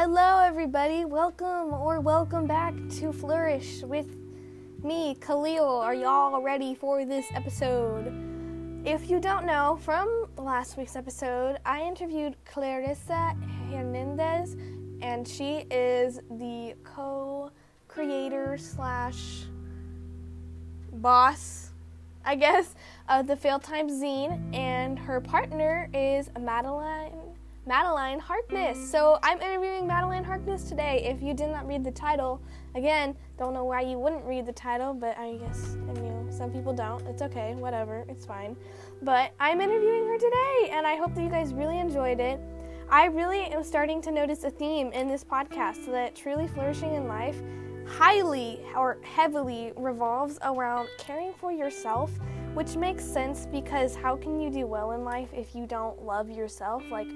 Hello, everybody. Welcome or welcome back to Flourish with me, Caliel. Are y'all ready for this episode? If you don't know, from last week's episode, I interviewed Clarissa Hernandez, and she is the co creator slash boss, I guess, of the Fail Time zine, and her partner is Madeline Madeline Harkness. So I'm interviewing Madeline Harkness today. If you did not read the title, again, don't know why you wouldn't read the title, but I guess I mean some people don't. It's okay, whatever, it's fine. But I'm interviewing her today, and I hope that you guys really enjoyed it. I really am starting to notice a theme in this podcast that truly flourishing in life highly or heavily revolves around caring for yourself, which makes sense because how can you do well in life if you don't love yourself? Like,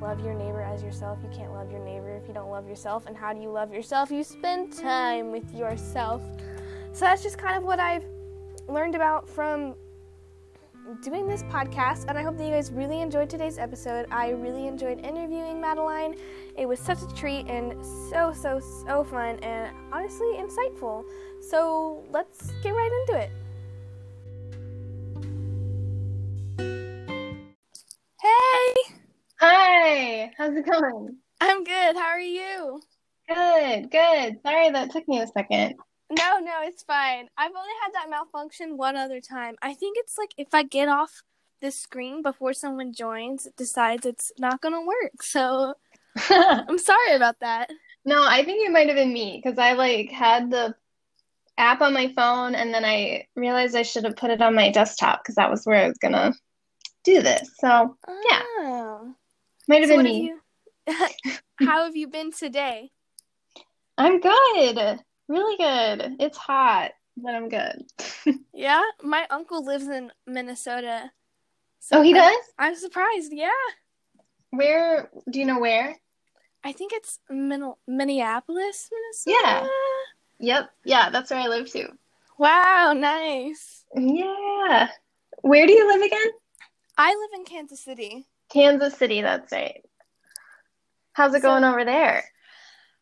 love your neighbor as yourself. You can't love your neighbor if you don't love yourself. And how do you love yourself? You spend time with yourself. So that's just kind of what I've learned about from doing this podcast. And I hope that you guys really enjoyed today's episode. I really enjoyed interviewing Madeline. It was such a treat and so, so, so fun and honestly insightful. So let's get right into it. Hi, how's it going? I'm good. How are you? Good, good. Sorry that took me a second. No, no, it's fine. I've only had that malfunction one other time. I think it's like if I get off the screen before someone joins, it decides it's not going to work. So I'm sorry about that. No, I think it might have been me because I like had the app on my phone and then I realized I should have put it on my desktop because that was where I was going to do this. So, yeah. Oh. Might have So been me. have you How have you been today? I'm good. Really good. It's hot, but I'm good. Yeah, my uncle lives in Minnesota. Oh, he does? I'm surprised. Yeah. Where, do you know where? I think it's Min- Minneapolis, Minnesota. Yeah. Yep. Yeah, that's where I live too. Wow, nice. Yeah. Where do you live again? I live in Kansas City. Kansas City, that's right. How's it So- going over there?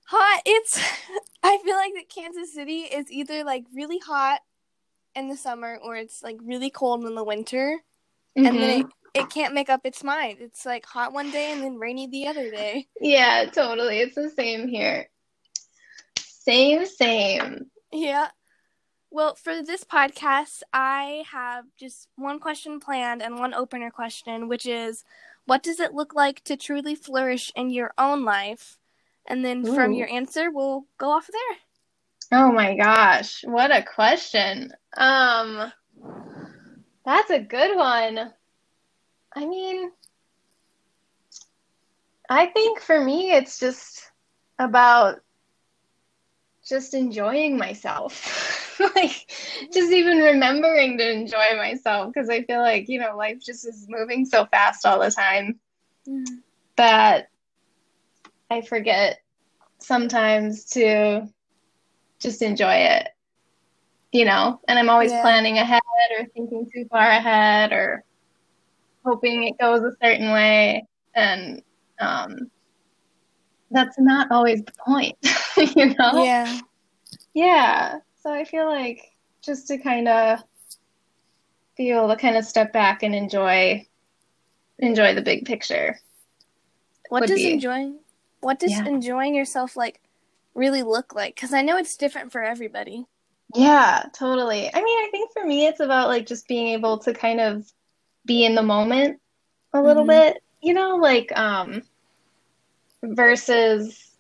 Hot. It's. I feel like that Kansas City is either like really hot in the summer or it's like really cold in the winter, and then it, Mhm. it can't make up its mind. It's like hot one day and then rainy the other day. Yeah, totally. It's the same here. Same, same. Yeah. Well, for this podcast, I have just one question planned and one opener question, which is what does it look like to truly flourish in your own life? And then from your answer, we'll go off there. Oh my gosh, what a question. Um, that's a good one. I mean, I think for me, it's just about just enjoying myself. Like, just even remembering to enjoy myself because I feel like, you know, life just is moving so fast all the time. that I forget sometimes to just enjoy it, you know? And I'm always Yeah. planning ahead or thinking too far ahead or hoping it goes a certain way. And um, that's not always the point, you know? Yeah. Yeah. So I feel like just to kind of be able to kind of step back and enjoy enjoy the big picture. What does be- enjoying what does Yeah. enjoying yourself like really look like? Cuz I know it's different for everybody. Yeah, totally. I mean, I think for me, it's about like just being able to kind of be in the moment a little Mhm. bit, you know, like um versus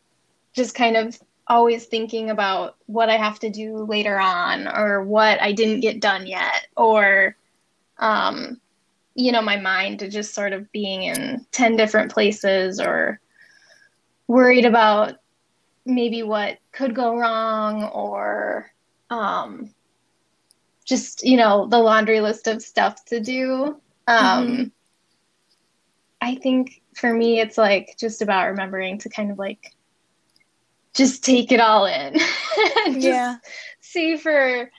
just kind of always thinking about what I have to do later on or what I didn't get done yet or um you know, my mind to just sort of being in 10 different places or worried about maybe what could go wrong or um, just you know the laundry list of stuff to do um, Mhm. i think for me it's like just about remembering to kind of like just take it all in and just Yeah. see for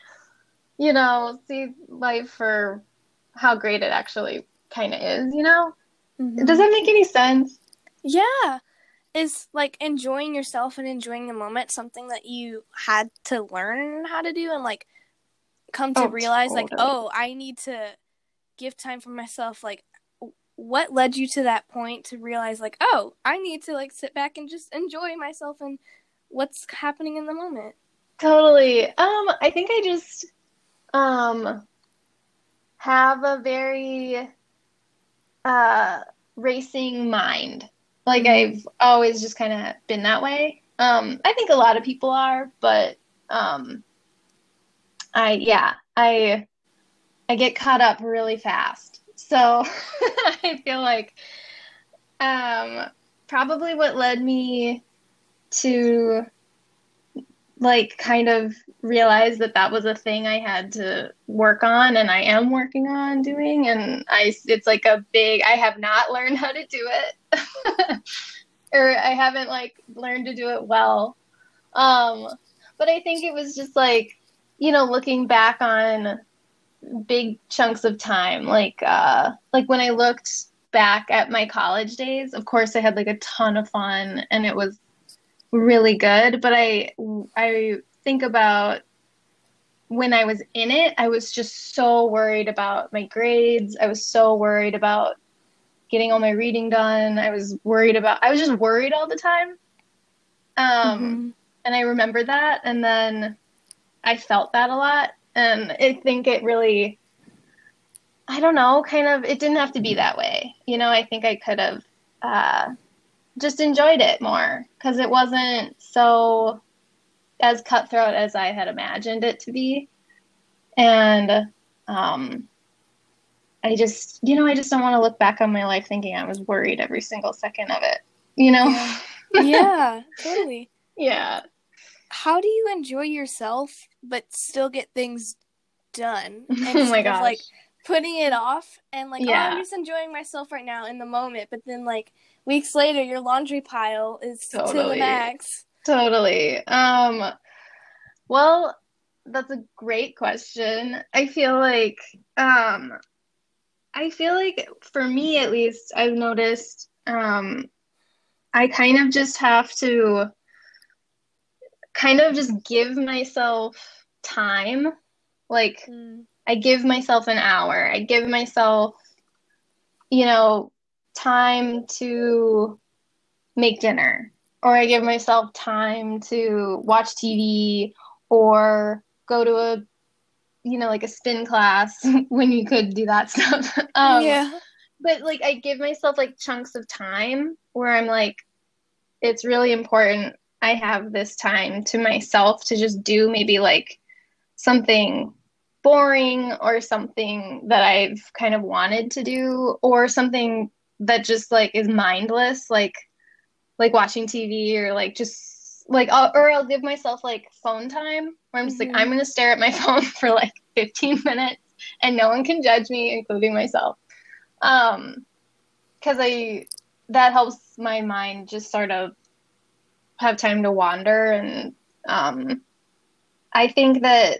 you know see life for how great it actually kind of is you know Mhm. does that make any sense Yeah. is like enjoying yourself and enjoying the moment something that you had to learn how to do and like come to Oh, realize like oh i need to give time for myself like what led you to that point to realize like oh i need to like sit back and just enjoy myself and what's happening in the moment Totally. Um, I think I just um have a very uh racing mind. Like Mhm. I've always just kind of been that way. Um, I think a lot of people are, but um I yeah, I I get caught up really fast. So I feel like um probably what led me to like kind of realize that that was a thing I had to work on and I am working on doing. And I it's like a big I have not learned how to do it. Or I haven't like learned to do it well. Um but I think it was just like you know looking back on big chunks of time. Like uh like when I looked back at my college days of course I had like a ton of fun and it was really good but i i think about when i was in it i was just so worried about my grades. I was so worried about getting all my reading done. I was worried about i was just worried all the time. Um Mhm. and i remember that and then i felt that a lot and i think it really i don't know kind of it didn't have to be that way you know i think i could have uh just enjoyed it more because it wasn't so as cutthroat as I had imagined it to be. And um, I just, you know, I just don't want to look back on my life thinking I was worried every single second of it, you know? Yeah. yeah totally yeah. How do you enjoy yourself but still get things done Oh my of gosh. like putting it off and like oh Yeah. i'm just enjoying myself right now in the moment but then like weeks later your laundry pile is to the Totally. max Totally. Um, well, that's a great question. I feel like, um, I feel like for me at least, I've noticed, um, I kind of just have to kind of just give myself time. Like, Mm. I give myself an hour. I give myself, you know, time to make dinner, or I give myself time to watch TV or go to a, you know, like a spin class when you could do that stuff. Um, yeah but like I give myself like chunks of time where I'm like, it's really important I have this time to myself to just do maybe like something boring or something that I've kind of wanted to do or something that just like is mindless like like watching TV or like just like I'll, or I'll give myself like phone time where I'm just Mhm. like I'm going to stare at my phone for like 15 minutes and no one can judge me including myself um because i that helps my mind just sort of have time to wander and um i think that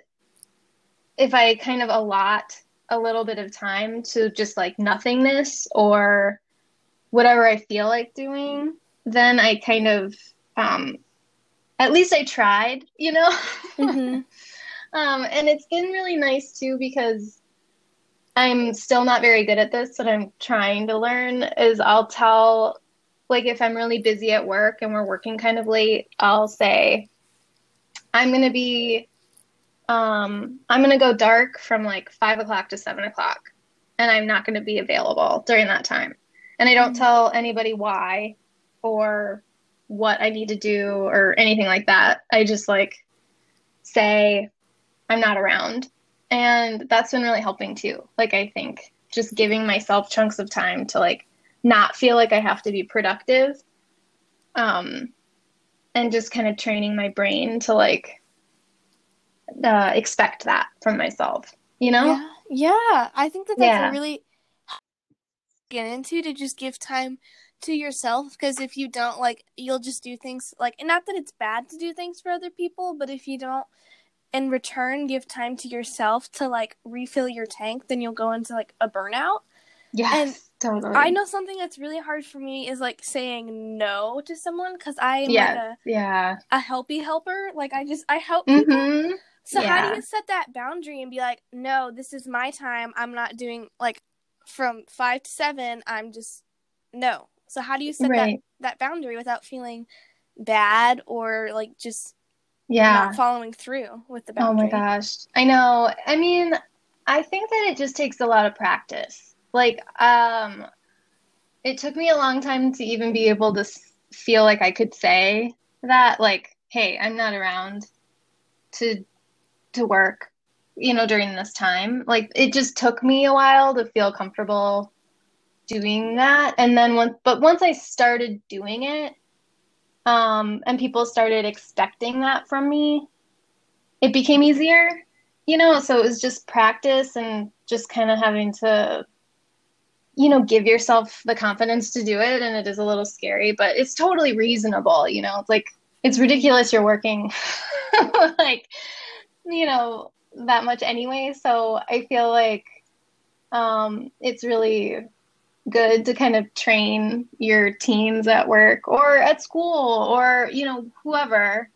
if i kind of allot a little bit of time to just like nothingness or whatever i feel like doing then i kind of um at least i tried you know Mhm. um, and it's been really nice too because I'm still not very good at this, but I'm trying to learn. Is I'll tell, like, if I'm really busy at work and we're working kind of late, I'll say, I'm gonna be, um, I'm gonna go dark from like five o'clock to seven o'clock, and I'm not gonna be available during that time. And I don't Mhm. tell anybody why or what I need to do or anything like that. I just like say I'm not around. And that's been really helping too. Like I think just giving myself chunks of time to like not feel like I have to be productive. Um and just kind of training my brain to like uh expect that from myself, you know? yeah yeah i think that that's Yeah. really get into to just give time to yourself because if you don't like you'll just do things like and not that it's bad to do things for other people but if you don't in return give time to yourself to like refill your tank then you'll go into like a burnout Yes, totally. I know something that's really hard for me is like saying no to someone because I am Yes, like a, yeah. a helpy helper. Like I just I help. Mm-hmm. So how do you set that boundary and be like, no, this is my time. I'm not doing like from five to seven. I'm just no. So how do you set Right. that that boundary without feeling bad or like just Yeah. not following through with the Oh my gosh. I know. I mean, I think that it just takes a lot of practice. Like, um, it took me a long time to even be able to feel like I could say that, like, hey, I'm not around to to work, you know, during this time. Like, it just took me a while to feel comfortable doing that. And then once, but once I started doing it, um, and people started expecting that from me, it became easier, you know, so it was just practice and just kind of having to, you know, give yourself the confidence to do it. And it is a little scary, but it's totally reasonable, you know, it's like, it's ridiculous you're working like, you know, that much anyway. So I feel like um, it's really good to kind of train your teens at work or at school or, you know, whoever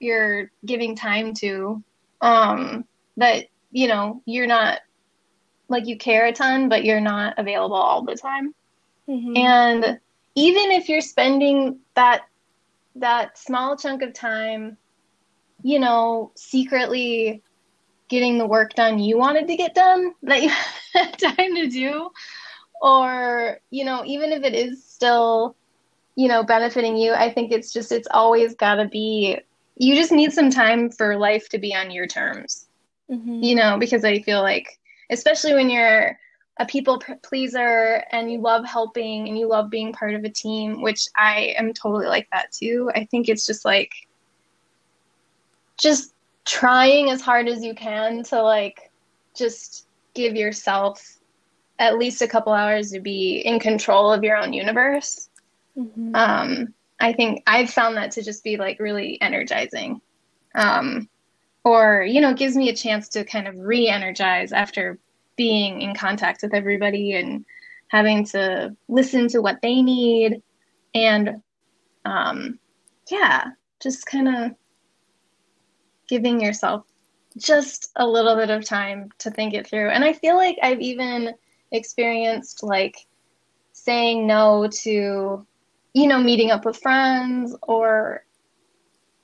you're giving time to um that you know you're not like you care a ton but you're not available all the time Mhm. and even if you're spending that that small chunk of time you know secretly getting the work done you wanted to get done that you had time to do or you know even if it is still you know benefiting you i think it's just it's always got to be you just need some time for life to be on your terms Mhm. you know because i feel like especially when you're a people pleaser and you love helping and you love being part of a team which i am totally like that too i think it's just like just trying as hard as you can to like just give yourself at least a couple hours to be in control of your own universe Mhm. um, I think I've found that to just be like really energizing. Um, or, you know, gives me a chance to kind of re energize after being in contact with everybody and having to listen to what they need. And um, yeah, just kind of giving yourself just a little bit of time to think it through. And I feel like I've even experienced like saying no to you know, meeting up with friends or,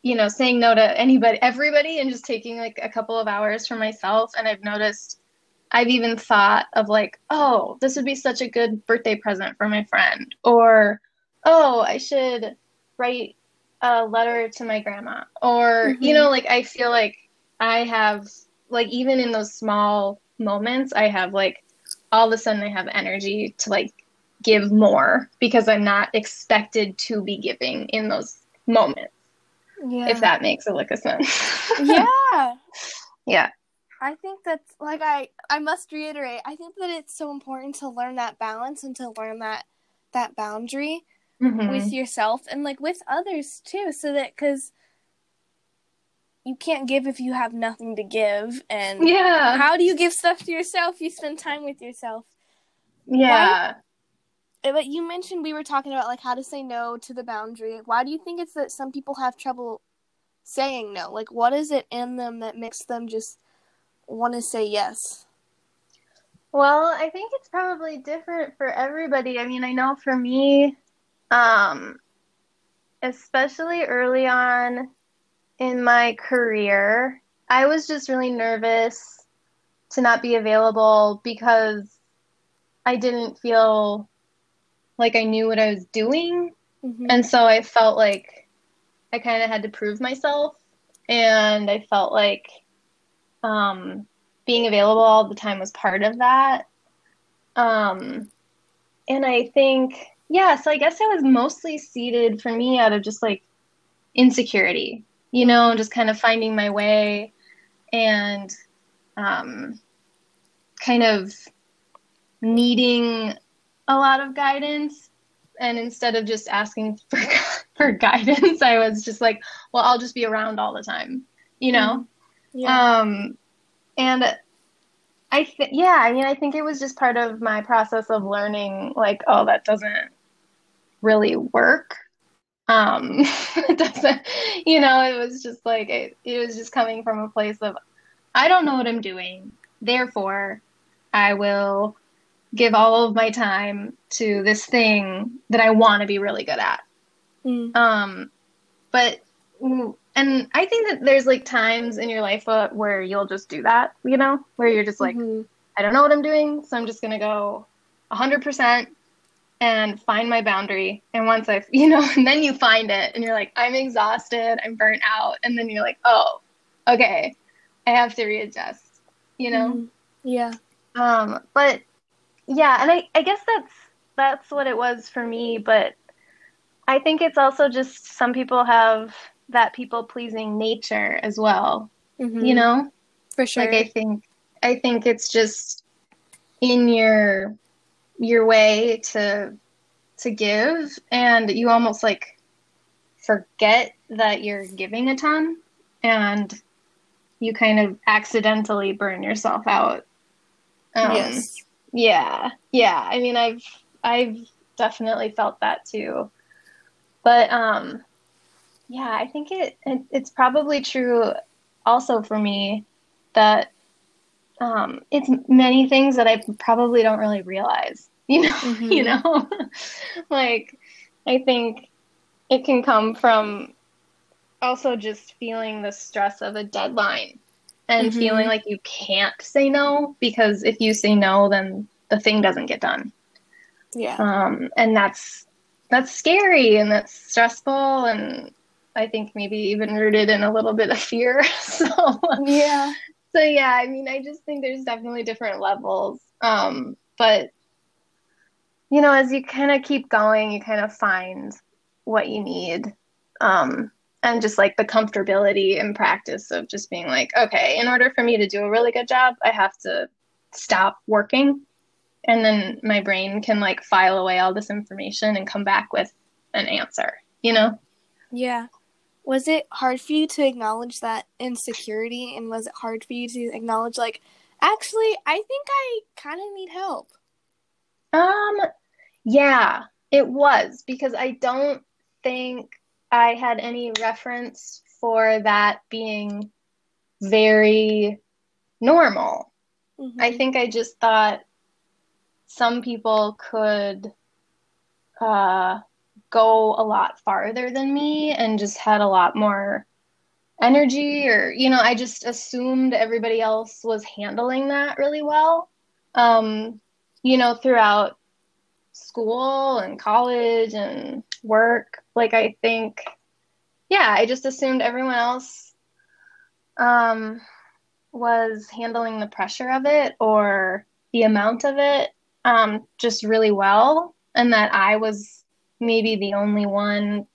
you know, saying no to anybody, everybody, and just taking like a couple of hours for myself. And I've noticed, I've even thought of like, oh, this would be such a good birthday present for my friend, or, oh, I should write a letter to my grandma, or, you Mhm. know, like I feel like I have, like, even in those small moments, I have like, all of a sudden I have energy to like give more because I'm not expected to be giving in those moments, Yeah. if that makes a lick of sense. yeah. yeah. I think that's like I I must reiterate. I think that it's so important to learn that balance and to learn that that boundary Mhm. with yourself and like with others too so that cuz you can't give if you have nothing to give and yeah. how do you give stuff to yourself? You spend time with yourself. yeah. Uh, But you mentioned we were talking about like how to say no to the boundary. Why do you think it's that some people have trouble saying no? Like what is it in them that makes them just want to say yes? Well, I think it's probably different for everybody. I mean, I know for me, um, especially early on in my career, I was just really nervous to not be available because I didn't feel like I knew what I was doing. Mhm. And so I felt like I kind of had to prove myself. And I felt like um, being available all the time was part of that. Um, and I think, yeah, so I guess it was mostly seated for me out of just like insecurity, you know, just kind of finding my way and um, kind of needing a lot of guidance. And instead of just asking for, for guidance, I was just like, well, I'll just be around all the time, you know? yeah. Um, and I think, yeah, I mean, I think it was just part of my process of learning, like, oh, that doesn't really work. Um, it doesn't, you know, it was just like, it, it was just coming from a place of, I don't know what I'm doing. Therefore, I will give all of my time to this thing that I want to be really good at. Mm. Um, but and I think that there's like times in your life uh, where you'll just do that, you know, where you're just like, mm-hmm. I don't know what I'm doing, so I'm just gonna go 100% and find my boundary. And once I've, you know, and then you find it, and you're like, I'm exhausted, I'm burnt out, and then you're like, oh, okay, I have to readjust, you know. Mm-hmm. Yeah. Um, but yeah, and I I guess that's that's what it was for me, but I think it's also just some people have that people pleasing nature as well. Mm-hmm. You know? For sure. Like I think I think it's just in your your way to to give and you almost like forget that you're giving a ton and you kind of accidentally burn yourself out. Um, yes. Yeah. Yeah. I mean I've I've definitely felt that too. But um yeah, I think it, it it's probably true also for me that um, it's many things that I probably don't really realize. You know, mm-hmm. you know, like I think it can come from also just feeling the stress of a deadline and mm-hmm. feeling like you can't say no because if you say no, then the thing doesn't get done. Yeah. Um, and that's that's scary and that's stressful and I think maybe even rooted in a little bit of fear. so yeah. So yeah, I mean, I just think there's definitely different levels. Um, but you know, as you kind of keep going, you kind of find what you need. Um, and just like the comfortability and practice of just being like, okay, in order for me to do a really good job, I have to stop working. And then my brain can like file away all this information and come back with an answer, you know? Yeah was it hard for you to acknowledge that insecurity and was it hard for you to acknowledge like actually i think i kind of need help um yeah it was because i don't think i had any reference for that being very normal mm-hmm. i think i just thought some people could uh go a lot farther than me and just had a lot more energy or you know i just assumed everybody else was handling that really well um you know throughout school and college and work like i think yeah i just assumed everyone else um was handling the pressure of it or the amount of it um just really well and that i was maybe the only one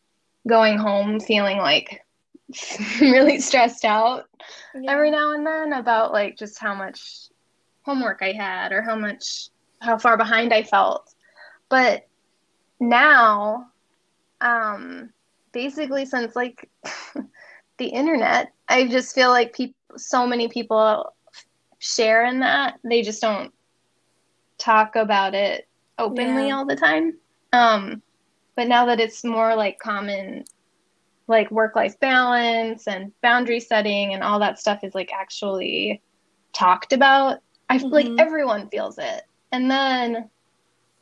going home feeling like really stressed out yeah. every now and then about like just how much homework I had or how much how far behind I felt. But now um basically since like the internet, I just feel like people so many people share in that. They just don't talk about it openly yeah. all the time. Um but now that it's more like common, like work life balance and boundary setting and all that stuff is like actually talked about, I feel mm-hmm. like everyone feels it. And then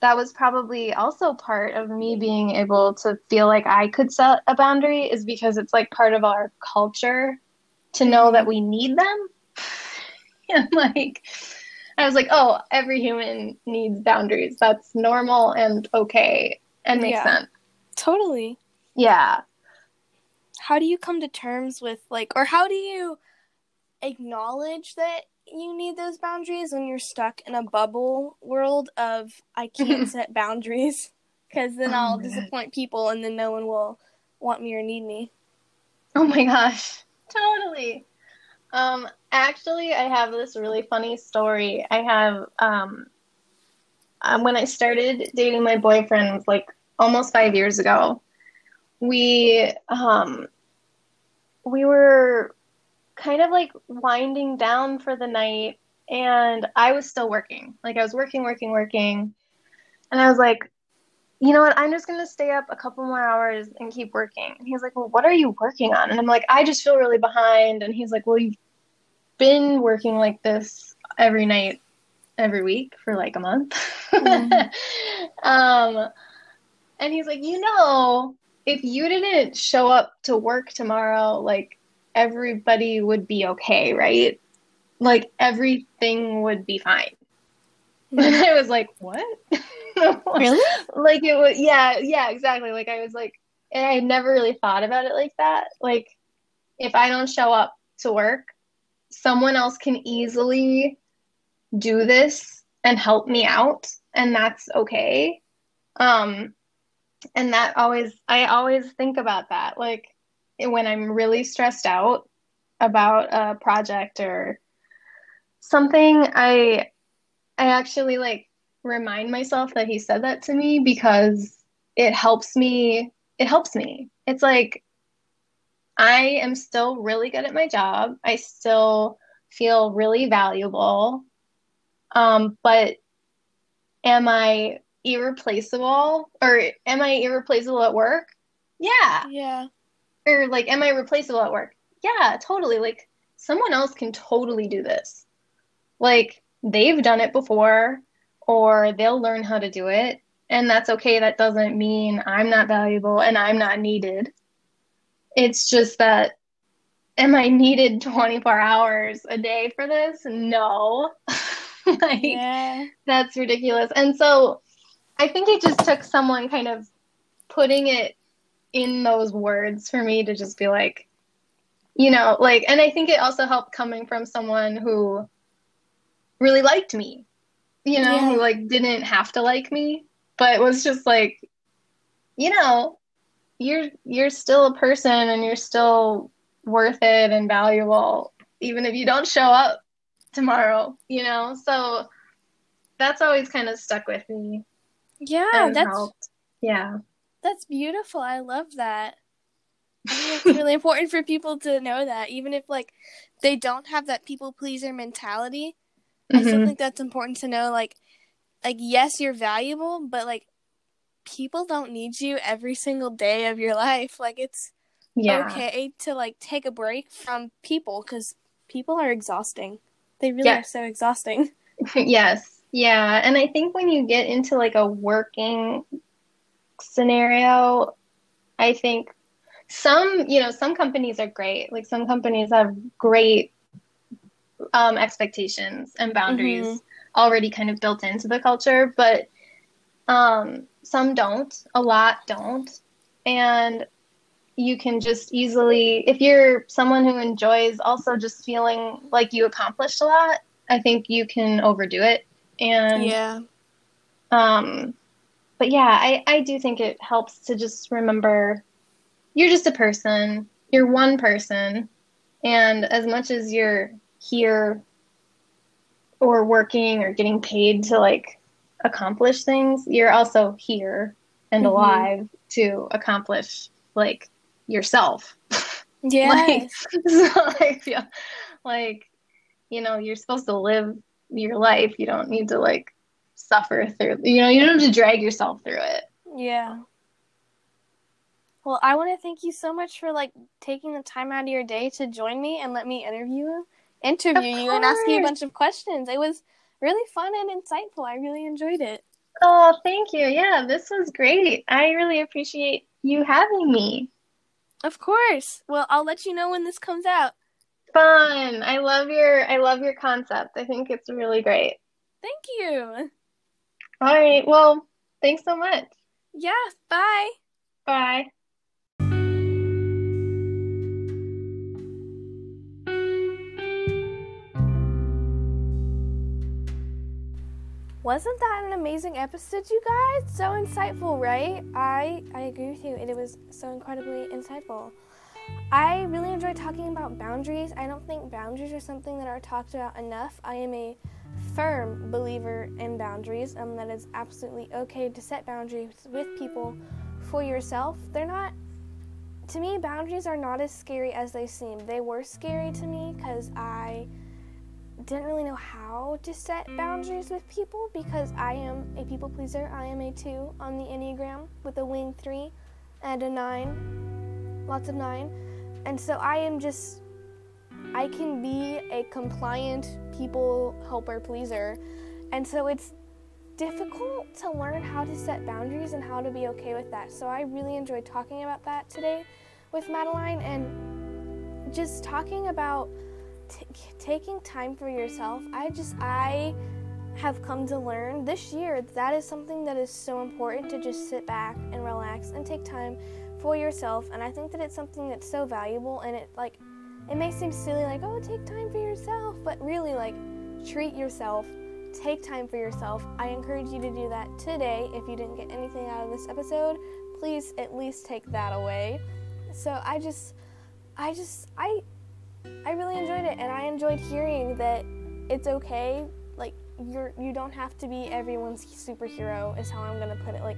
that was probably also part of me being able to feel like I could set a boundary is because it's like part of our culture to know mm-hmm. that we need them. and like, I was like, oh, every human needs boundaries. That's normal and okay and makes yeah. sense. Totally. Yeah. How do you come to terms with like or how do you acknowledge that you need those boundaries when you're stuck in a bubble world of I can't set boundaries because then oh, I'll disappoint people and then no one will want me or need me. Oh my gosh. Totally. Um actually I have this really funny story. I have um, um when I started dating my boyfriend like almost five years ago, we um, we were kind of like winding down for the night, and I was still working. Like I was working, working, working. And I was like, you know what? I'm just going to stay up a couple more hours and keep working. And he's like, well, what are you working on? And I'm like, I just feel really behind. And he's like, well, you've been working like this every night, every week for like a month. Mm. um, and he's like, you know, if you didn't show up to work tomorrow, like everybody would be okay, right? Like everything would be fine. And I was like, what? really? like it was, yeah, yeah, exactly. Like I was like, and I had never really thought about it like that. Like if I don't show up to work, someone else can easily do this and help me out, and that's okay. Um, and that always, I always think about that. Like when I'm really stressed out about a project or something, I I actually like remind myself that he said that to me because it helps me it helps me. It's like I am still really good at my job. I still feel really valuable. Um, but am I irreplaceable or am I irreplaceable at work? Yeah. Yeah or like am i replaceable at work? Yeah totally. Like someone else can totally do this. Like they've done it before or they'll learn how to do it and that's okay. That doesn't mean i'm not valuable and i'm not needed. It's just that am i needed 24 hours a day for this? No. Like yeah. that's ridiculous. And so i think it just took someone kind of putting it in those words for me to just be like, you know, like, and I think it also helped coming from someone who really liked me, you know, yeah. who like didn't have to like me, but was just like, you know, you're you're still a person and you're still worth it and valuable, even if you don't show up tomorrow, you know. So that's always kind of stuck with me. Yeah, that's helped. yeah. That's beautiful. I love that. I think it's really important for people to know that, even if like they don't have that people pleaser mentality. Mm-hmm. I still mm-hmm. think that's important to know. Like, like yes, you're valuable, but like people don't need you every single day of your life. Like it's yeah. okay to like take a break from people because people are exhausting. They really yeah. are so exhausting. yes. Yeah. And I think when you get into like a working scenario, I think some, you know, some companies are great. Like some companies have great um, expectations and boundaries mm-hmm. already kind of built into the culture, but um, some don't. A lot don't. And you can just easily, if you're someone who enjoys also just feeling like you accomplished a lot, I think you can overdo it. And yeah. Um, but yeah, I, I do think it helps to just remember you're just a person, you're one person, and as much as you're here or working or getting paid to like accomplish things, you're also here and mm-hmm. alive to accomplish like yourself. Yeah. like, so I feel like, you know, you're supposed to live your life. You don't need to like suffer through you know you don't have to drag yourself through it. Yeah. Well i want to thank you so much for like taking the time out of your day to join me and let me interview interview you and ask you a bunch of questions. It was really fun and insightful. I really enjoyed it. Oh thank you. Yeah this was great. I really appreciate you having me. Of course. Well i'll let you know when this comes out. Fun. I love your i love your concept. I think it's really great. Thank you all right. Well, thanks so much. Yeah. Bye. Bye. Wasn't that an amazing episode, you guys? So insightful, right? I I agree with you. It was so incredibly insightful. I really enjoy talking about boundaries. I don't think boundaries are something that are talked about enough. I am a firm believer in boundaries, and that it's absolutely okay to set boundaries with people for yourself. They're not, to me, boundaries are not as scary as they seem. They were scary to me because I didn't really know how to set boundaries with people because I am a people pleaser. I am a two on the Enneagram with a wing three and a nine, lots of nine. And so I am just, I can be a compliant people helper pleaser. And so it's difficult to learn how to set boundaries and how to be okay with that. So I really enjoyed talking about that today with Madeline and just talking about t- taking time for yourself. I just, I have come to learn this year that is something that is so important to just sit back and relax and take time for yourself. And I think that it's something that's so valuable and it like, it may seem silly like, oh, take time for yourself, but really like treat yourself take time for yourself. I encourage you to do that today. If you didn't get anything out of this episode, please at least take that away. So I just, I just, I, I really enjoyed it, and I enjoyed hearing that it's okay. Like you're, you don't have to be everyone's superhero. Is how I'm gonna put it. Like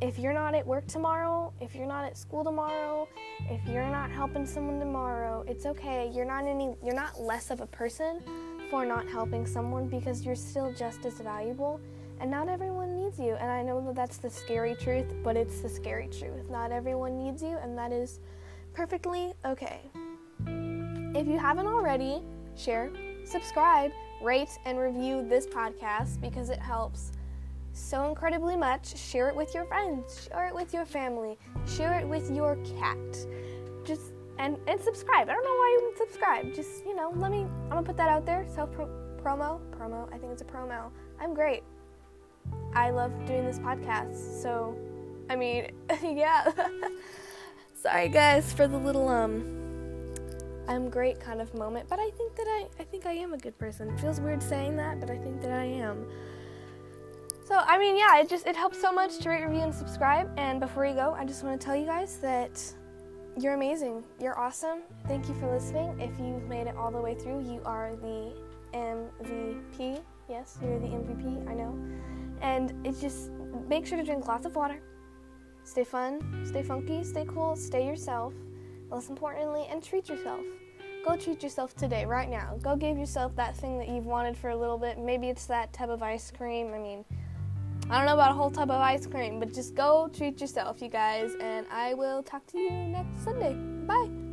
if you're not at work tomorrow, if you're not at school tomorrow, if you're not helping someone tomorrow, it's okay. You're not any you're not less of a person for not helping someone because you're still just as valuable and not everyone needs you. And I know that that's the scary truth, but it's the scary truth. Not everyone needs you, and that is perfectly okay. If you haven't already, share, subscribe, rate, and review this podcast because it helps so incredibly much. Share it with your friends, share it with your family, share it with your cat. Just and and subscribe. I don't know why you would subscribe. Just you know, let me. I'm gonna put that out there. Self promo, promo. I think it's a promo. I'm great. I love doing this podcast. So, I mean, yeah. Sorry guys for the little um. I'm great kind of moment, but I think that I I think I am a good person. Feels weird saying that, but I think that I am. So I mean, yeah, it just it helps so much to rate, review, and subscribe. And before you go, I just want to tell you guys that you're amazing. You're awesome. Thank you for listening. If you've made it all the way through, you are the MVP. Yes, you're the MVP, I know. And it's just make sure to drink lots of water. Stay fun, stay funky, stay cool, stay yourself. Most importantly, and treat yourself. Go treat yourself today, right now. Go give yourself that thing that you've wanted for a little bit. Maybe it's that tub of ice cream. I mean, I don't know about a whole tub of ice cream, but just go treat yourself, you guys, and I will talk to you next Sunday. Bye.